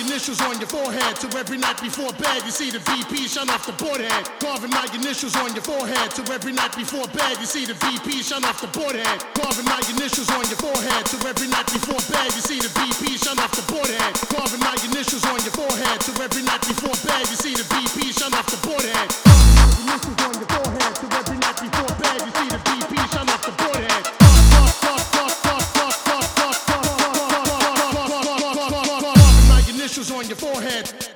initials on your forehead. So every night before bed, you see the VP shine off the board head. Carving my initials on your forehead. So every night before bed, you see the VP shine off the board head. Carving my initials on your forehead. So every night before bed, you see the VP shine off the board head. Carving my On your forehead.